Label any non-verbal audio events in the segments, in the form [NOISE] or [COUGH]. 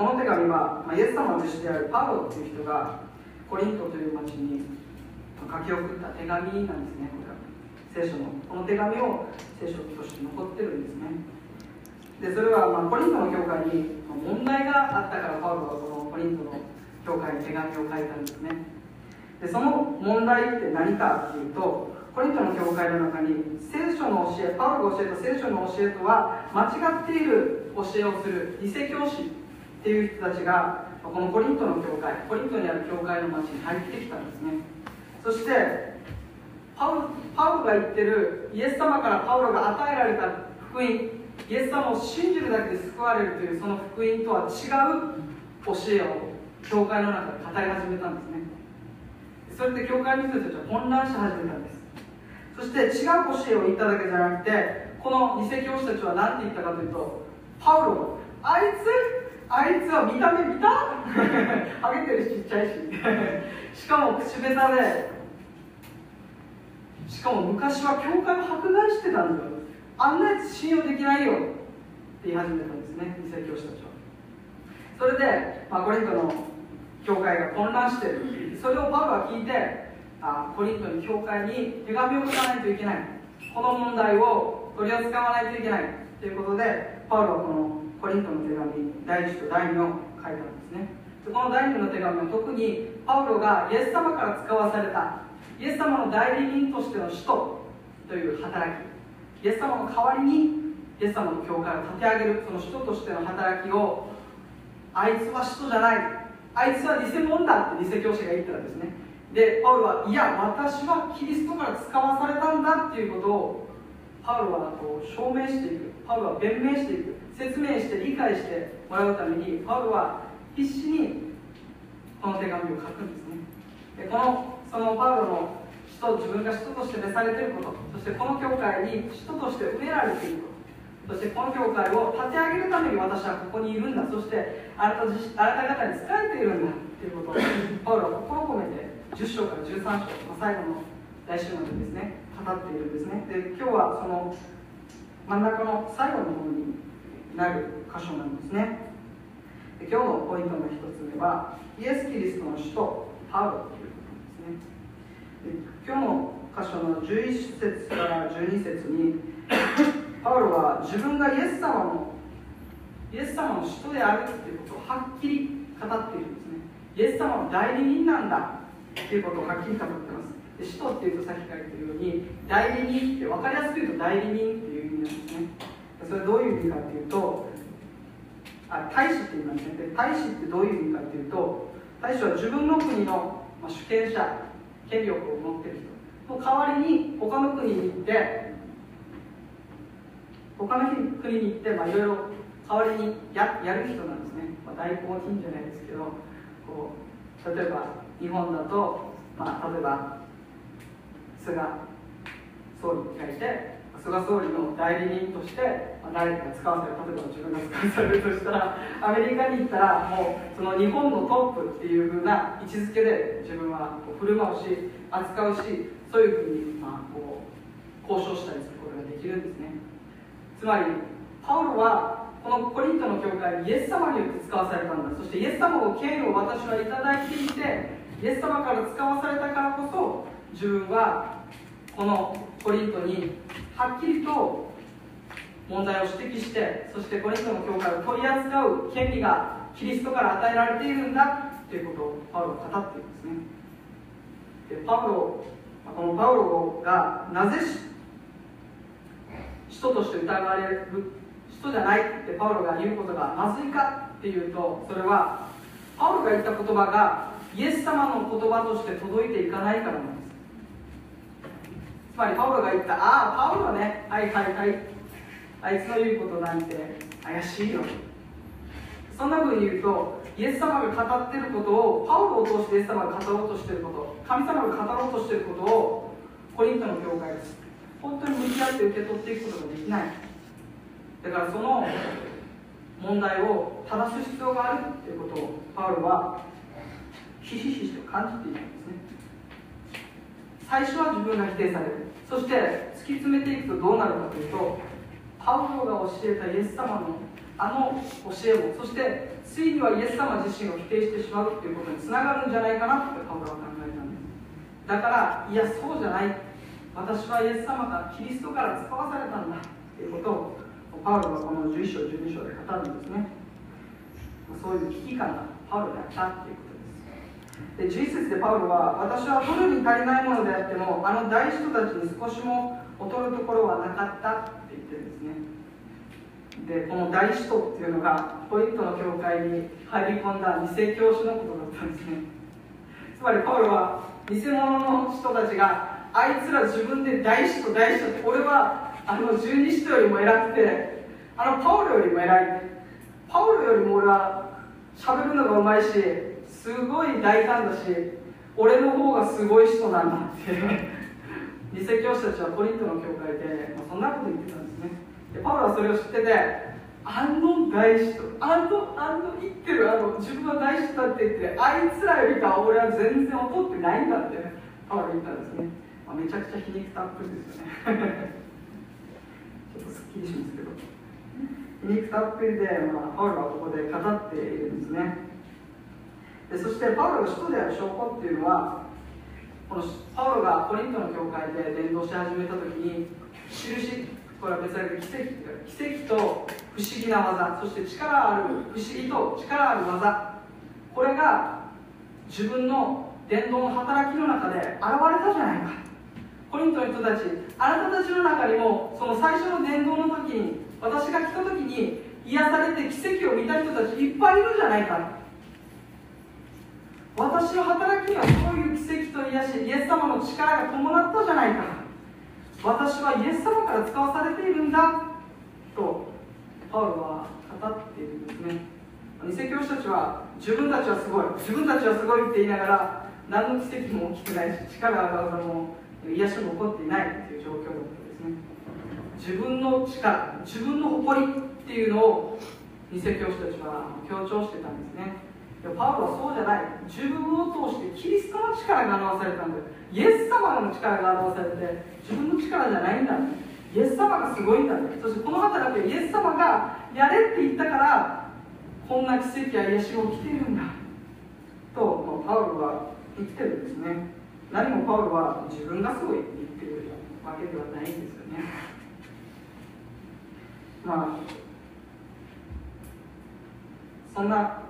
この手紙は、まあ、イエス様の弟子であるパウロっていう人がコリントという町に書き送った手紙なんですねこれは。聖書のこの手紙を聖書として残ってるんですね。でそれは、まあ、コリントの教会に問題があったからパウロはこのコリントの教会に手紙を書いたんですね。でその問題って何かっていうとコリントの教会の中に聖書の教えパウロが教えた聖書の教えとは間違っている教えをする偽教師っていう人たちがこのコリントの教会コリントにある教会の町に入ってきたんですね。そしてパウパウロが言ってるイエス様からパウロが与えられた福音イエス様を信じるだけで救われるというその福音とは違う教えを教会の中で語り始めたんですね。それで教会の人たちは混乱し始めたんです。そして違う教えを言っただけじゃなくてこの偽教師たちは何て言ったかというとパウロあいつあいつは見た目見た？[LAUGHS] ハゲてるしちっちゃいし。しかも口下手で。しかも昔は教会を迫害してたんだよ。あんなやつ信用できないよ。って言い始めたんですね偽教師たちは。それで、まあ、コリントの教会が混乱してる。それをパウは聞いてあコリントの教会に手紙を書かないといけない。この問題を取り扱わないといけない。ということでパウロはこのコリントの手紙第1と第2を書いたんですね。でこの第2の手紙は特にパウロがイエス様から使わされたイエス様の代理人としての使徒という働きイエス様の代わりにイエス様の教会を立て上げるその使徒としての働きをあいつは使徒じゃないあいつは偽物だって偽教師が言ったらですね。でパウロはいや私はキリストから使わされたんだっていうことをパウロはこう証明していく。パウロは弁明していく。説明して理解してもらうためにパウロは必死にこの手紙を書くんですね。でこのそのパウロの使徒自分が使徒として召されていることそしてこの教会に使徒として植えられていることそしてこの教会を立て上げるために私はここにいるんだそしてあなた自あなた方に仕えているんだということをパウロは心を込めて10章から13章、まあ、最後の来週までですね語っているんですね。で今日はその真ん中の最後の方になる箇所なんですね。今日のポイントの一つ目はイエス・キリストの使徒パウロということなんですね。で今日の箇所の11節から12節に [COUGHS] パウロは自分がイエス様のイエス様の使徒であるということをはっきり語っているんですね。イエス様の代理人なんだということをはっきり語ってます。で使徒っていうとさっき書いてるように代理人って分かりやすく言うと代理人っていう意味なんですね。それどういう意味かっていうとあ大使って言いますね。で大使ってどういう意味かっていうと大使は自分の国の、まあ、主権者権力を持ってる人。の代わりに他の国に行って他の国に行って、まあ、いろいろ代わりにややる人なんですね、まあ、代行人じゃないですけどこう例えば日本だと、まあ、例えば菅総理がいて菅総理の代理人として、まあ、誰かが使わされる例えば自分が使わされるとしたらアメリカに行ったらもうその日本のトップっていうふうな位置づけで自分はこう振る舞うし扱うしそういうふうに、まあ、こう交渉したりすることができるんですね。つまりパウロはこのコリントの教会イエス様によって使わされたんだ。そしてイエス様の権威を私はいただいていてイエス様から使わされたからこそ自分はこのコリントにはっきりと問題を指摘してそしてコリントの教会を取り扱う権利がキリストから与えられているんだということをパウロは語っているんですね。でパウロこのパウロがなぜ使徒として疑われる人じゃないってパウロが言うことがまずいかっていうとそれはパウロが言った言葉がイエス様の言葉として届いていかないからなんです。まりパウロが言ったああパウロね。はいはいはい。あいつの言うことなんて怪しいよ。そんな風に言うとイエス様が語ってることをパウロを通してイエス様が語ろうとしてること神様が語ろうとしてることをコリントの教会です。本当に向き合って受け取っていくことができない。だからその問題を正す必要があるということをパウロはひしひしと感じていたんです。最初は自分が否定される。そして突き詰めていくとどうなるかというとパウロが教えたイエス様のあの教えもそしてついにはイエス様自身を否定してしまうということにつながるんじゃないかなってパウロは考えたんです。だからいやそうじゃない。私はイエス様がキリストから使わされたんだということをパウロはこの11章12章で語るんですね。そういう危機感がパウロであったということ。ですで11節でパウロは私は取るに足りないものであってもあの大使徒たちに少しも劣るところはなかったって言ってるんですね。でこの大使徒っていうのがポイントの教会に入り込んだ偽教師のことだったんですね。つまりパウロは偽物の人たちがあいつら自分で大使徒大使徒って俺はあの十二使徒よりも偉くてあのパウロよりも偉い。パウロよりも俺は喋るのがうまいしすごい大胆だし俺の方がすごい人なんだって。[LAUGHS] 偽教師たちはコリントの教会で、まあ、そんなこと言ってたんですね。でパウロはそれを知っててあの大使とあのあの言ってるあの自分は大使だって言ってあいつらよりか俺は全然劣ってないんだってパウロ言ったんですね、まあ、めちゃくちゃ皮肉たっぷりですよね。[LAUGHS] ちょっとすっきりしますけど。皮肉たっぷりで、まあ、パウロはここで語っているんですね。でそしてパウロが使徒である証拠っていうのはこのパウロがコリントの教会で伝道し始めた時に印これは別に奇跡奇跡と不思議な技そして力ある不思議と力ある技これが自分の伝道の働きの中で現れたじゃないか。コリントの人たちあなたたちの中にもその最初の伝道の時に私が来た時に癒されて奇跡を見た人たちいっぱいいるじゃないか。私の働きにはそういう奇跡と癒しイエス様の力が伴ったじゃないか私はイエス様から使わされているんだ。とパウロは語っているんですね。偽教師たちは自分たちはすごい自分たちはすごいって言いながら何の奇跡も起きてないし力があるも癒しも起こっていないという状況だったんですね。自分の力自分の誇りっていうのを偽教師たちは強調してたんですね。パウロはそうじゃない。自分を通してキリストの力が表されたんだ。イエス様の力が表されて自分の力じゃないんだ。イエス様がすごいんだ。そしてこの働きはイエス様がやれって言ったからこんな奇跡や癒しが起きてるんだ。とパウロは言ってるんですね。何もパウロは自分がすごいって言ってるわけではないんですよね。まあそんな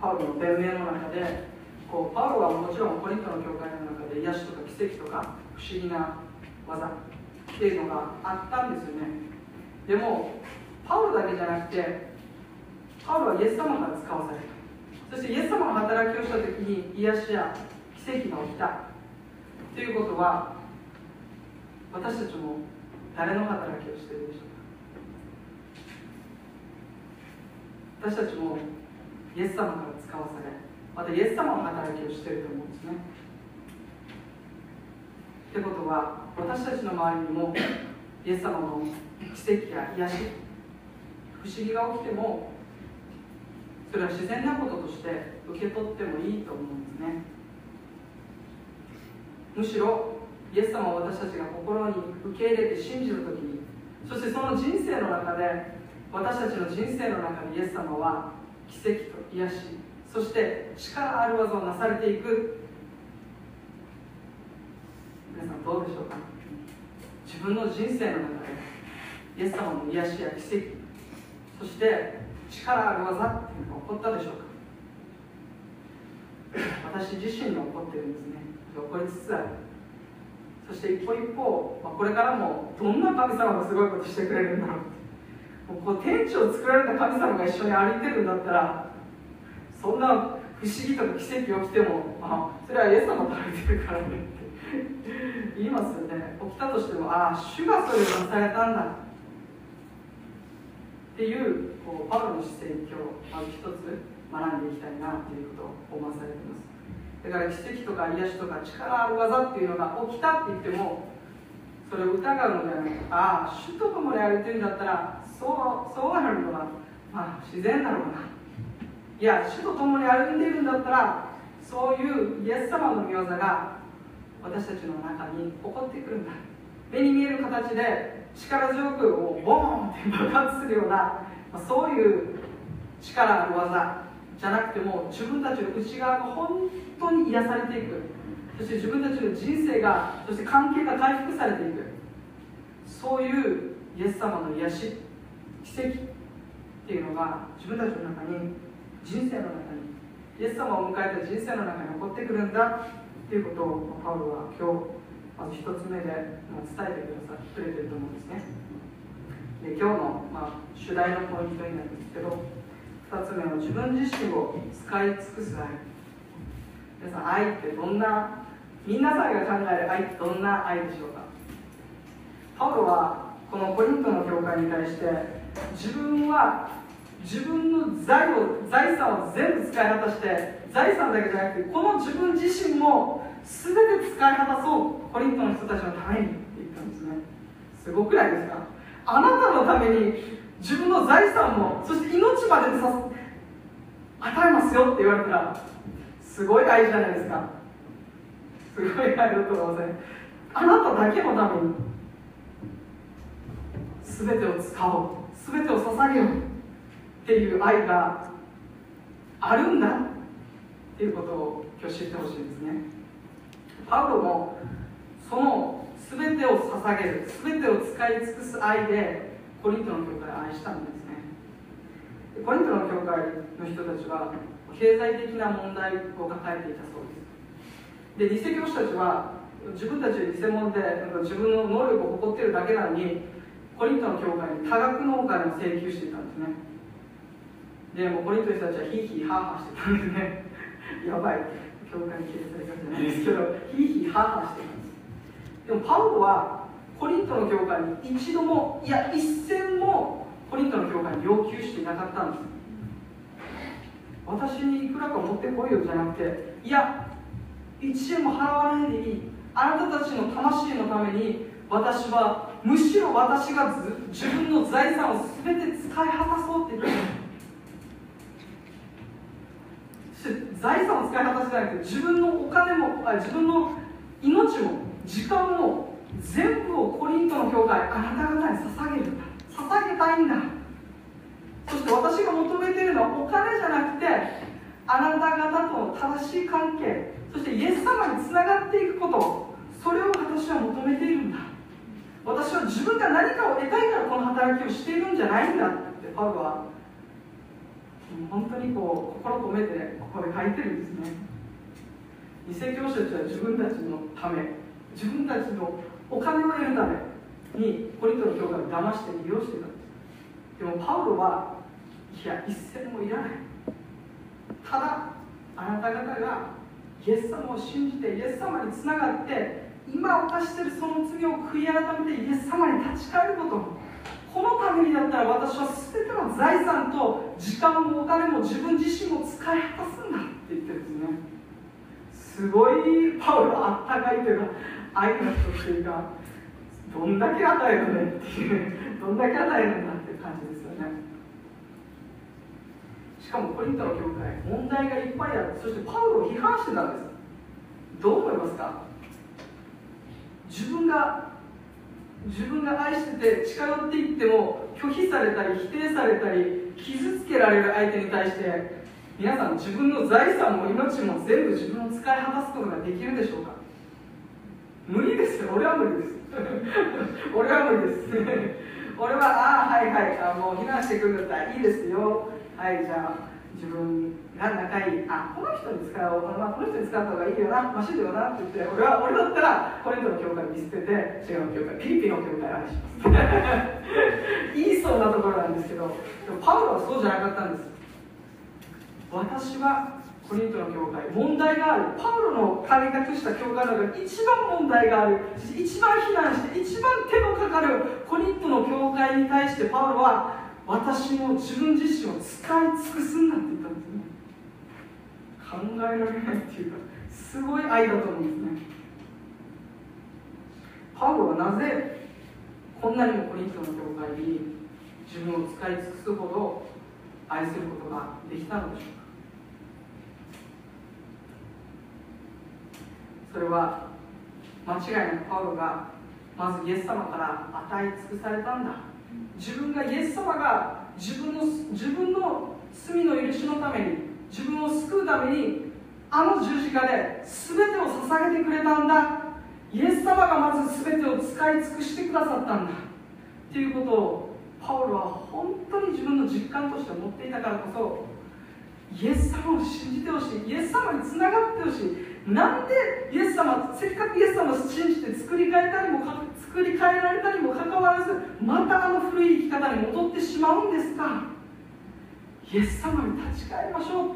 パウロの弁明の中でこうパウロはもちろんコリントの教会の中で癒しとか奇跡とか不思議な技っていうのがあったんですよね。でもパウロだけじゃなくてパウロはイエス様から使わされた。そしてイエス様の働きをした時に癒しや奇跡が起きた。ということは私たちも誰の働きをしているでしょうか。私たちもイエス様から使わされまたイエス様の働きをしていると思うんですね。ってことは私たちの周りにもイエス様の奇跡や癒し不思議が起きてもそれは自然なこととして受け取ってもいいと思うんですね。むしろイエス様を私たちが心に受け入れて信じるときにそしてその人生の中で私たちの人生の中にイエス様は奇跡と癒しそして力ある技をなされていく。皆さんどうでしょうか？自分の人生の中でイエス様の癒しや奇跡そして力ある技っていうのが起こったでしょうか？私自身に起こってるんですね。起こりつつある。そして一歩一歩、まあ、これからもどんな神様がすごいことしてくれるんだろうって。もうこう天地を作られた神様が一緒に歩いてるんだったらそんな不思議とか奇跡起きても、まあ、それはイエス様と歩いてるからねって言いますよね。起きたとしてもああ主がそれをなされたんだっていうこうパウロの姿勢に今日まず一つ学んでいきたいなっていうことを思わされてます。だから奇跡とか癒しとか力ある技っていうのが起きたって言ってもそれを疑うのではなくああ主と共に歩いてるんだったらそうそうなるのはまあ自然だろうな。いや主と共に歩んでいるんだったらそういうイエス様の御業が私たちの中に起こってくるんだ。目に見える形で力強くボーンって爆発するようなま、そういう力ある技じゃなくても自分たちの内側が本当に癒されていく。そして自分たちの人生がそして関係が回復されていく。そういうイエス様の癒し奇跡っていうのが自分たちの中に人生の中にイエス様を迎えた人生の中に起こってくるんだっていうことをパウロは今日まず一つ目で伝えてくださってくれてると思うんですねで今日の、まあ、主題のポイントになるんです。けど2つ目は自分自身を使い尽くす愛。皆さん愛ってどんな皆さんが考える愛ってどんな愛でしょうか？パウロはこのコリントの教会に対して自分は自分の財を財産を全部使い果たして財産だけじゃなくてこの自分自身も全て使い果たそうコリントの人たちのためにって言ったんですね。すごくないですか？あなたのために自分の財産もそして命までさ与えますよって言われたらすごい愛じゃないですか。すごい愛だと思いません？あなただけのために全てを使おう全てを捧げよう。っていう愛があるんだっていうことを今日知ってほしいんですね。パウロもその全てを捧げる全てを使い尽くす愛でコリントの教会を愛したんですね。コリントの教会の人たちは経済的な問題を抱えていたそうです。で偽教師たちは自分たちは偽物で自分の能力を誇っているだけなのにコリントの教会に多額のお金を請求していたんですね。でもコリントの人たちはヒーヒーハーハーしてたんですね。[LAUGHS] やばい。教会に掲載されてないですけどヒーヒーハーハーしてたんです。でもパウロはコリントの教会に一度もいや一銭もコリントの教会に要求していなかったんです。私にいくらか持ってこいよじゃなくていや1円も払わないでいい。あなたたちの魂のために私はむしろ私が自分の財産を全て使い果たそうって言って財産を使い果たせじゃなくて自分のお金もあ自分の命も時間も全部をコリントの教会あなた方に捧げる。捧げたいんだ。そして私が求めているのはお金じゃなくてあなた方との正しい関係そしてイエス様につながっていくことそれを私は求めているんだ。私は自分が何かを得たいからこの働きをしているんじゃないんだってパウロは本当にこう心込めてここで書いてるんですね。偽教師たちは自分たちのため自分たちのお金を得るためにコリントの教会を騙して利用してたんです。でもパウロはいや一銭もいらない。ただあなた方がイエス様を信じてイエス様につながって今犯しているその罪を悔い改めてイエス様に立ち返ることこのためにだったら私は全ての財産と時間もお金も自分自身も使い果たすんだって言ってるんですね。すごいパウロあったかいというか愛の人っていうかどんだけ与えるねっていうどんだけ与えるんだって感じですよね。しかもコリントの教会問題がいっぱいある。そしてパウロを批判してたんです。どう思いますか？自分が自分が愛してて近寄っていっても拒否されたり否定されたり傷つけられる相手に対して皆さん自分の財産も命も全部自分を使い果たすことができるでしょうか？無理ですよ。俺は無理です。[LAUGHS] 俺は無理です。[LAUGHS] 俺はああはいはい。あもう避難してくるんだったらいいですよ。はいじゃあ自分が仲いいあこの人に使おう、まあ、この人に使った方がいいよなマシだよなって言って俺は俺だったらこの人の教会見捨てて違う教会ピリピの教会を愛します。言いそうなところなんですけどパウロはそうじゃなかったんです。私はコリントの教会問題がある。パウロの改革した教会の中で一番問題がある。一番非難して一番手のかかるコリントの教会に対してパウロは私も自分自身を使い尽くすんだって言ったんです。考えられないっていうかすごい愛だと思うんですね。パウロはなぜこんなにもコリントの教会に自分を使い尽くすほど愛することができたのでしょうか。それは間違いなくパウロがまずイエス様から与え尽くされたんだ。自分がイエス様が自分の自分の罪の許しのために自分を救うためにあの十字架で全てを捧げてくれたんだ。イエス様がまず全てを使い尽くしてくださったんだ。っていうことをパウロは本当に自分の実感として持っていたからこそイエス様を信じてほしい。イエス様につながってほしい。なんでイエス様せっかくイエス様を信じて作り変えたりも作り変えられたにもかかわらずまたあの古い生き方に戻ってしまうんですか？イエス様に立ち返りましょう。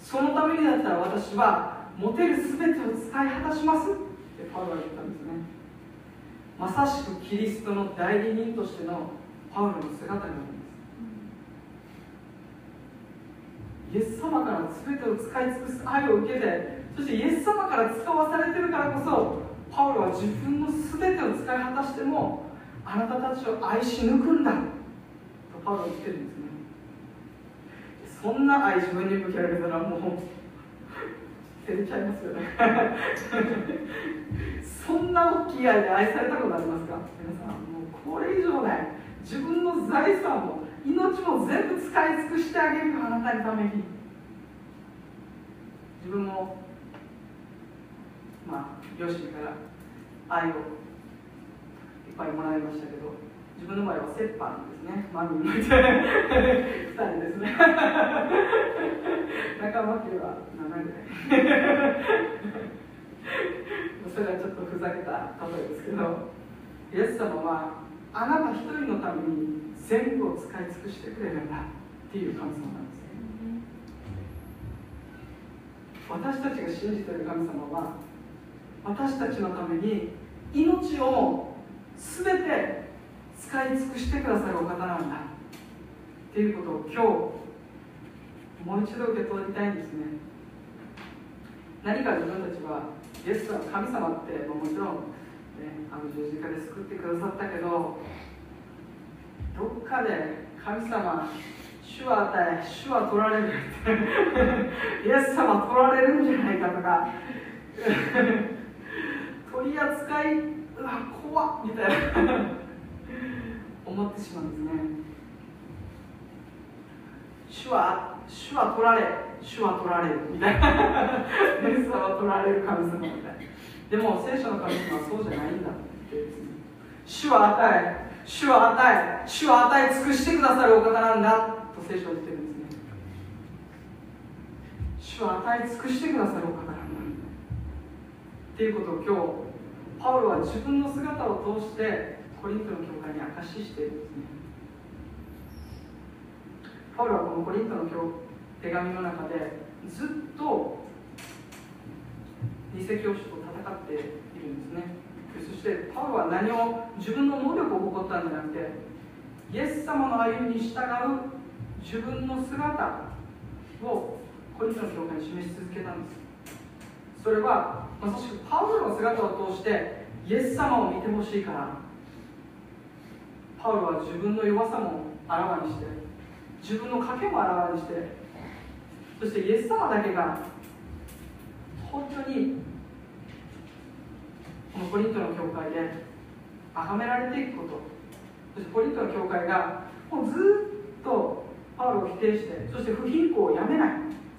そのためにだったら私は持てる全てを使い果たします。ってパウロは言ったんですね。まさしくキリストの代理人としてのパウロの姿になるんです。イエス様から全てを使い尽くす愛を受けてそしてイエス様から使わされてるからこそパウロは自分の全てを使い果たしてもあなたたちを愛し抜くんだ。とパウロは言ってるんですね。そんな愛自分に向けられたらもう照れちゃいますよね。[LAUGHS] そんな大きい愛で愛されたことありますか？皆さんもうこれ以上ない。自分の財産も命も全部使い尽くしてあげるあなたのために。自分もまあ両親から愛をいっぱいもらいましたけど自分の場合は折半ですね。マミーもいて2人ですね。[LAUGHS] 仲間家は7ぐらい。[LAUGHS] それはちょっとふざけた例えですけどイエス様はあなた一人のために全部を使い尽くしてくれるんだっていう神様なんです私たちが信じている神様は私たちのために命を全て使い尽くしてくださるお方なんだ。っていうことを今日もう一度受け取りたいんですね。何か自分たちはイエスは神様ってもちろん、ね、あの十字架で救ってくださったけどどっかで神様主は与え主は取られるイエス様取られるんじゃないかとか [LAUGHS] 取り扱いうわ怖っみたいな。思ってしまうんですね。主は主は取られ主は取られるみたいな。イエスは取られる神様みたいな。でも聖書の神様はそうじゃないんだって言って主は与え主は与え主は与え尽くしてくださるお方なんだと聖書は言ってるんですね。主は与え尽くしてくださるお方なんだっていうことを今日パウロは自分の姿を通してコリントの教会に証ししているんですね。パウロはこのコリントの手紙の中でずっと偽教師と戦っているんですね。そしてパウロは何を自分の能力を誇ったんじゃなくてイエス様の歩みに従う自分の姿をコリントの教会に示し続けたんです。それはまさしくパウロの姿を通してイエス様を見てほしいからパウロは自分の弱さもあらわにして自分の賭けもあらわにしてそしてイエス様だけが本当にこのコリントの教会で崇められていくこと。そしてコリントの教会がもうずっとパウロを否定してそして不貧困をやめない。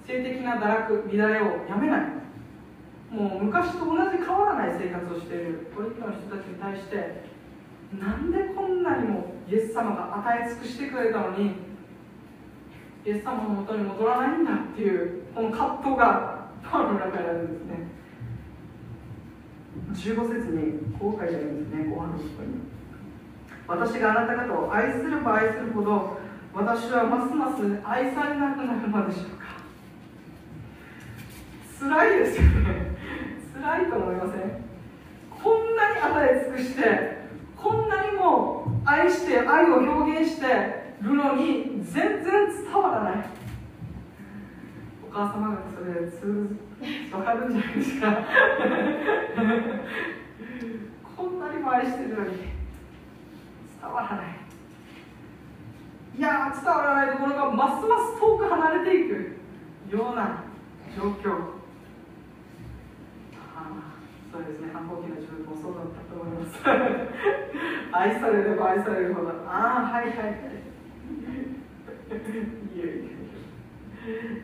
性的な堕落乱れをやめない。もう昔と同じ変わらない生活をしているコリントの人たちに対してなんでこんなにもイエス様が与え尽くしてくれたのにイエス様のもとに戻らないんだっていうこの葛藤がパウロの中にあるんですね。15節にこう書いてあるんですね後半のところに。私があなた方を愛すれば愛するほど私はますます愛されなくなるのでしょうか。辛いですよね。辛いと思いません？こんなに与え尽くしてこんなにも愛して愛を表現してるのに全然伝わらない。お母様がそれ通分かるんじゃないですか。こんなにも愛してるのに伝わらない。いや伝わらないところがますます遠く離れていくような状況。ああそれですね。反抗期の自分もそうだったと思います。[LAUGHS] 愛されれば愛されるほど。ああはいはい。はい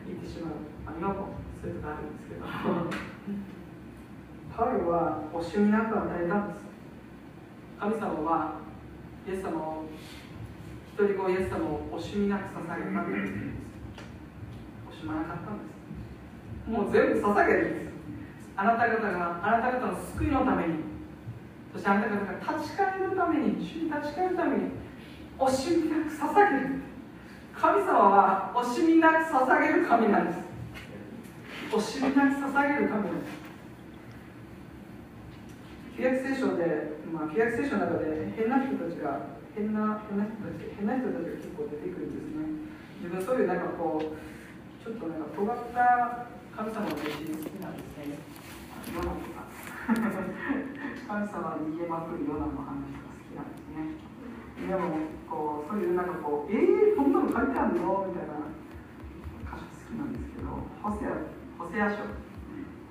言ってしまう、まあ、今もそういうことあるんですけど。パウロは惜しみなく与えたんです。神様はイエス様を一人子イエス様を惜しみなく捧げたんです。惜しまなかったんです。もう全部捧げるんです。あなた方があなた方の救いのためにそしてあなた方が立ち返るために主に立ち返るために惜しみなく捧げる。神様は惜しみなく捧げる神なんです。惜しみなく捧げる神なんです。旧約聖書で、まあ、旧約聖書の中で変な人たちが変な変な人たち変な人たちが結構出てくるんですね。自分そういうなんかこうちょっとなんか尖った神様の弟子好きなんですね。ヨナとか神様に言えまくるヨナの話が好きなんですねでもこうそういうなんかこうえー、こんなの書いてあるのみたいな歌詞好きなんですけどホセアホセア書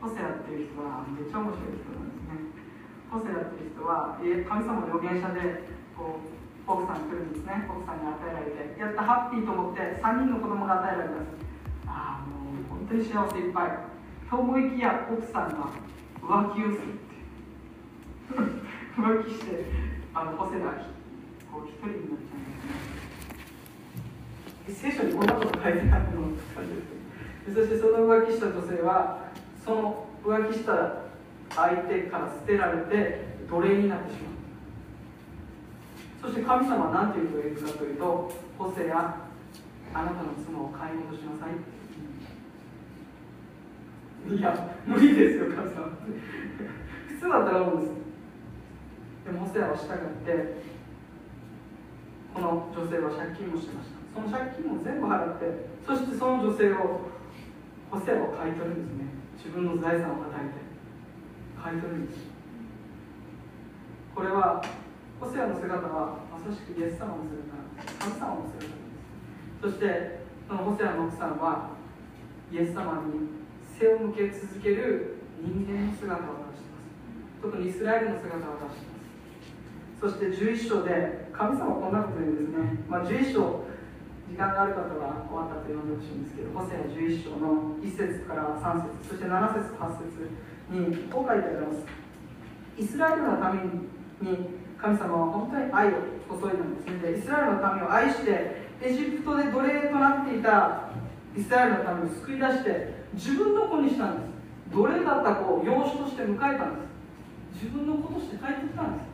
ホセアっていう人はめっちゃ面白い人なんですねホセアっていう人は神様の預言者でこう奥さん来るんですね奥さんに与えられてやったハッピーと思って3人の子供が与えられますああもう本当に幸せいっぱいと思いきや奥さんが浮気をするって浮気してあのホセアこう一人になっちゃうんですね聖書にこんなこと書いてあるのって感じですそしてその浮気した女性はその浮気した相手から捨てられて奴隷になってしまうそして神様は何て言うと言うかというとホセやあなたの妻を買い戻しなさいいや無理ですよ神様普通だったら思うんです。でもホセアは従ってこの女性は借金もしてました。その借金も全部払ってそしてその女性をホセアを買い取るんですね。自分の財産を与えて買い取るんです。これはホセアの姿はまさしくイエス様の姿神様の姿です。そしてそのホセアの奥さんはイエス様に背を向け続ける人間の姿を出しています。特にイスラエルの姿を出しています。そして11章で神様はこんなこと言うんですね、まあ、11章時間がある方は終わったと読んでほしいんですけどホセ11章の1節から3節そして7節8節にこう書いてあります。イスラエルのために神様は本当に愛を注いだんですね。でイスラエルの民を愛してエジプトで奴隷となっていたイスラエルの民を救い出して自分の子にしたんです。奴隷だった子を養子として迎えたんです。自分の子として帰ってきたんです。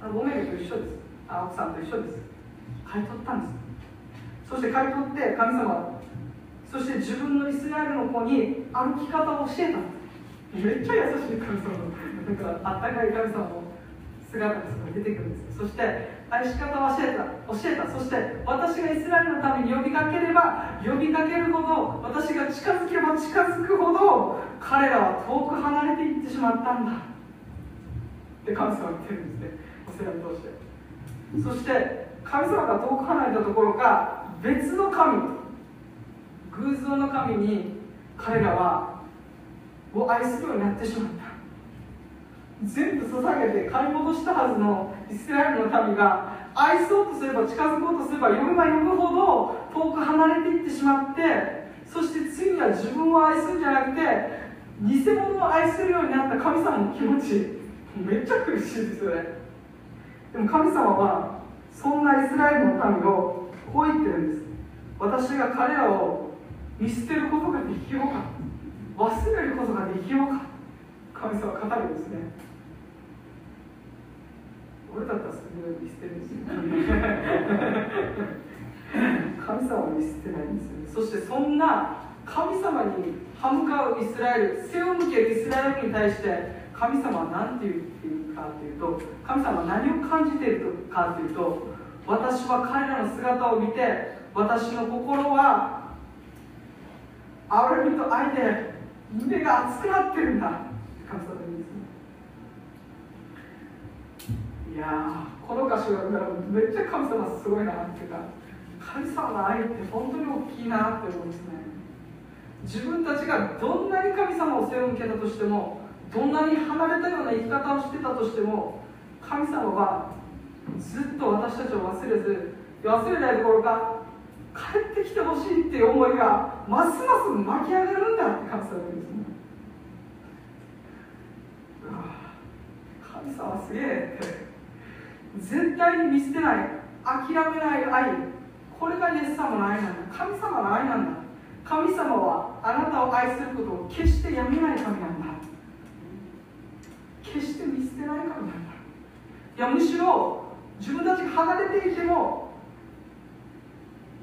あのオメガと一緒です。あ奥さんと一緒です。買い取ったんです。そして買い取って神様そして自分のイスラエルの子に歩き方を教えた。んですめっちゃ優しい神様。なんかあったかい神様姿が出てくるんですそして愛し方を教えた教えた。そして私がイスラエルのために呼びかければ呼びかけるほど私が近づけば近づくほど彼らは遠く離れていってしまったんだ。って神様は言ってるんですね。お世話を通してそして神様が遠く離れたところか別の神偶像の神に彼らはを愛するようになってしまった。全部捧げて買い戻したはずのイスラエルの民が愛そうとすれば近づこうとすれば呼べば呼ぶほど遠く離れていってしまってそして次には自分を愛するんじゃなくて偽物を愛するようになった神様の気持ちめっちゃ苦しいですよね。でも神様はそんなイスラエルの民をこう言ってるんです。私が彼らを見捨てることができようか。忘れることができようか。神様は語るんですね。俺だったらそれを見捨てるんですよ。神様を見捨てないんですよね。そしてそんな神様に歯向かうイスラエル背を向けるイスラエルに対して神様は何て言っているかというと神様は何を感じているかというと私は彼らの姿を見て私の心は憐れみと愛で胸が熱くなってるんだ神様いやこの歌詞を読んだらめっちゃ神様すごいなっていうか神様の愛って本当に大きいなって思うんですね。自分たちがどんなに神様を背を向けたとしてもどんなに離れたような生き方をしてたとしても神様はずっと私たちを忘れず忘れないどころか帰ってきてほしいっていう思いがますます巻き上がるんだって神様言うんですね。神様すげえ絶対に見捨てない諦めない愛。これがイエス様の愛なんだ。神様の愛なんだ。神様はあなたを愛することを決してやめない神なんだ。決して見捨てない神なんだ。いやむしろ自分たちが離れていても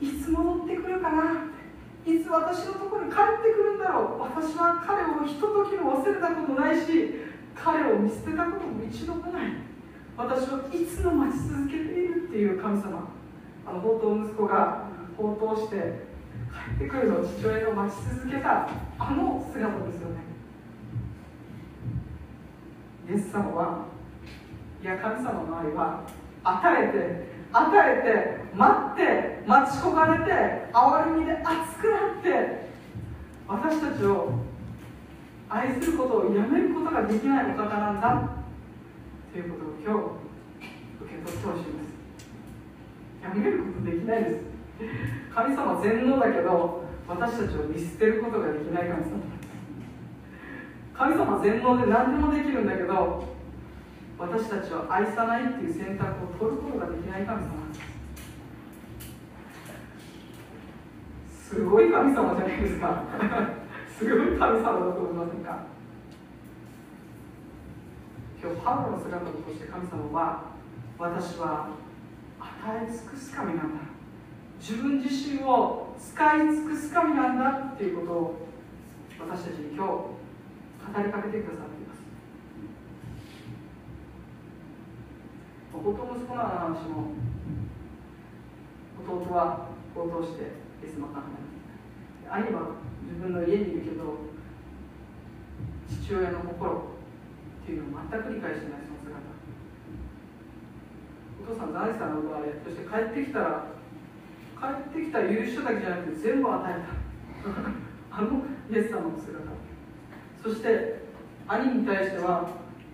いつ戻ってくるかな。いつ私のところに帰ってくるんだろう。私は彼をひとときも忘れたことないし彼を見捨てたことも一度もない。私はいつも待ち続けているっていう神様。あの宝刀息子が宝刀して帰ってくるのを父親が待ち続けたあの姿ですよね。イエス様はいや神様の愛は与えて与えて待って待ち焦がれて憐れみで熱くなって私たちを愛することをやめることができないお方なんだ。ということを今日受け取ってほしいんです。やめることできないです。神様全能だけど私たちを見捨てることができない神様神様全能で何でもできるんだけど私たちを愛さないっていう選択を取ることができない神様。すごい神様じゃないですか。すごい神様だと思いませんか？今日パウロの姿を通して神様は私は与え尽くす神なんだ。自分自身を使い尽くす神なんだっていうことを私たちに今日語りかけてくださっています。弟息子の話も弟は応答してイエスマカン兄は自分の家にいるけど父親の心っていうのを全く理解しないその姿。お父さん大さんの奪われそして帰ってきたら帰ってきた優秀だけじゃなくて全部与えた。[LAUGHS] あのイエス様の姿。そして兄に対しては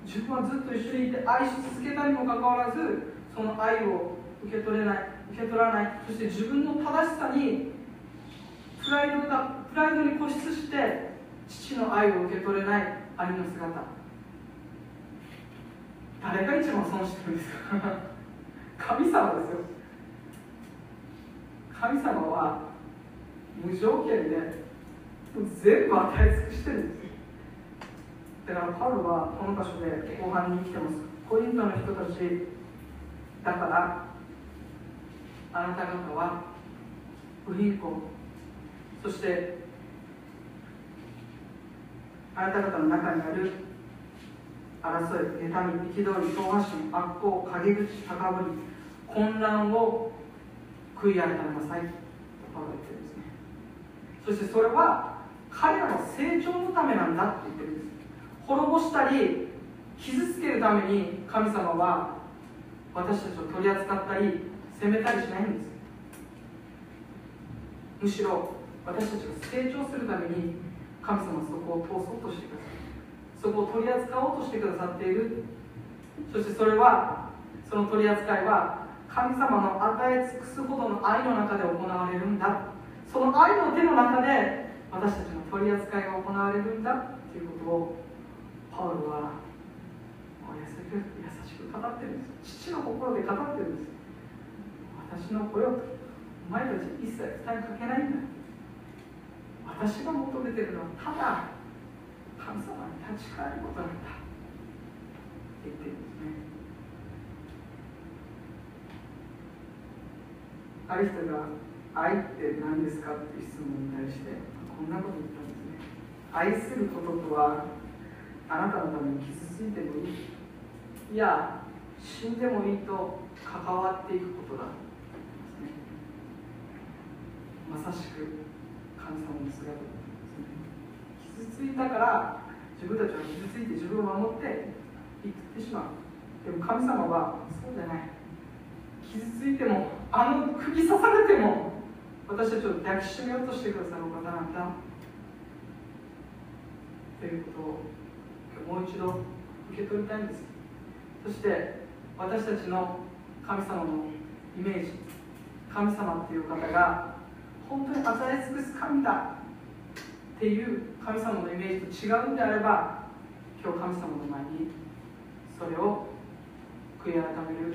自分はずっと一緒にいて愛し続けたにもかかわらずその愛を受け取れない受け取らない。そして自分の正しさにプライドがプライドに固執して父の愛を受け取れない兄の姿。誰が一番損してるんですか？[LAUGHS] 神様ですよ。神様は無条件で全部与え尽くしてるんです。だからパウロはこの箇所で後半に来てます。コリントの人たちだからあなた方は不貧困そしてあなた方の中にある争い、妬み、憤り、党発心、悪行、陰口、高ぶり、混乱を悔い改めなさいとパウロ言ってるんですね。そしてそれは彼らの成長のためなんだって言ってるんです。滅ぼしたり傷つけるために神様は私たちを取り扱ったり責めたりしないんです。むしろ私たちが成長するために神様はそこを通そうとしてください。そこを取り扱おうとしてくださっている。そしてそれはその取り扱いは神様の与え尽くすほどの愛の中で行われるんだ。その愛の手の中で私たちの取り扱いが行われるんだ。ということをパウロは優しく優しく語ってるんです。父の心で語ってるんです。私の子よお前たち一切負担かけないんだ。私が求めてるのはただ神様に立ち返ることなんだって言ってるんですね。ある人が「愛って何ですか?」っていう質問に対してこんなこと言ったんですね。愛することとはあなたのために傷ついてもいい。いや死んでもいいと関わっていくことだ、ね、まさしく神様の姿。ですついたから自分たちは傷ついて自分を守って生きてしまう。でも神様はそうじゃない。傷ついてもあの釘刺されても私たちを抱きしめようとしてくださるお方なんだ。ということをもう一度受け取りたいんです。そして私たちの神様のイメージ。神様っていう方が本当に与え尽くす神だ。っていう神様のイメージと違うんであれば今日神様の前にそれを悔い改める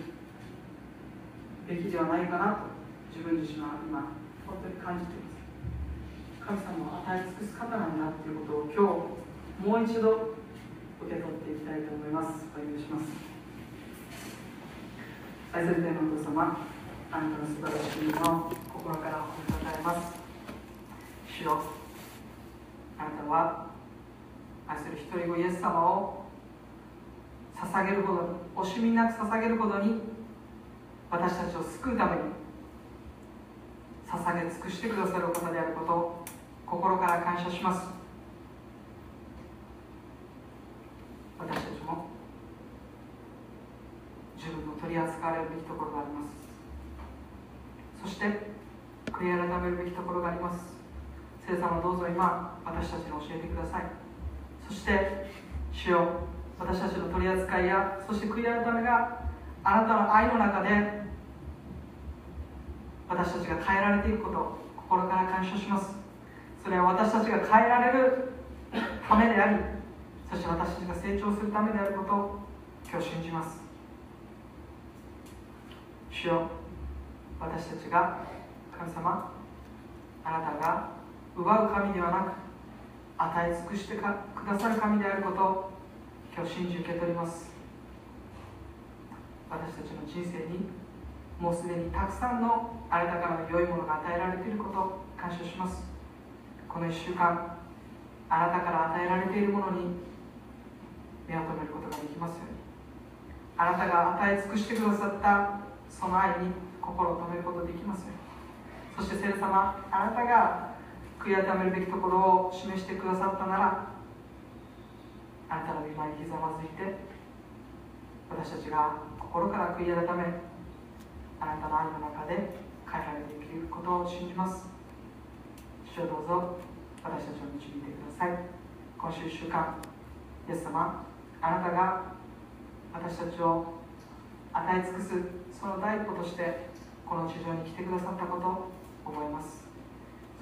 べきではないかなと自分自身は今本当に感じています。神様を与え尽くす方なんだっていうことを今日もう一度受け取っていきたいと思います。お願いします愛する天のお父様あなたの素晴らしいの心から褒めたたえます主よあなたは愛する一人子イエス様を捧げるほど惜しみなく捧げるほどに私たちを救うために捧げ尽くしてくださるお方であることを心から感謝します。私たちも自分の取り扱われるべきところがあります。そして悔い改めるべきところがあります。聖様どうぞ今私たちに教えてください。そして主よ私たちの取り扱いやそして悔い改めがあなたの愛の中で私たちが変えられていくことを心から感謝します。それは私たちが変えられるためでありそして私たちが成長するためであることを今日信じます。主よ私たちが神様あなたが奪う神ではなく与え尽くしてくださる神であることを今日信じ受け取ります。私たちの人生にもうすでにたくさんのあなたからの良いものが与えられていることを感謝します。この1週間あなたから与えられているものに目を留めることができますように。あなたが与え尽くしてくださったその愛に心を止めることができますよそして聖様あなたが悔い改めるべきところを示してくださったならあなたの御前にひざまずいて私たちが心から悔い改めあなたの愛の中で変えられていくことを信じます。主をどうぞ私たちを導いてください。今週1週間イエス様あなたが私たちを与え尽くすその第一歩としてこの地上に来てくださったことを覚えます。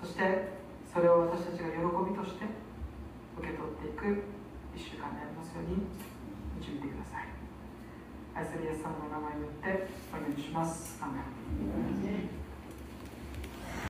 そしてそれを私たちが喜びとして受け取っていく1週間でありますように導いてください。愛するイエス様の名前によってお祈りします。アメン。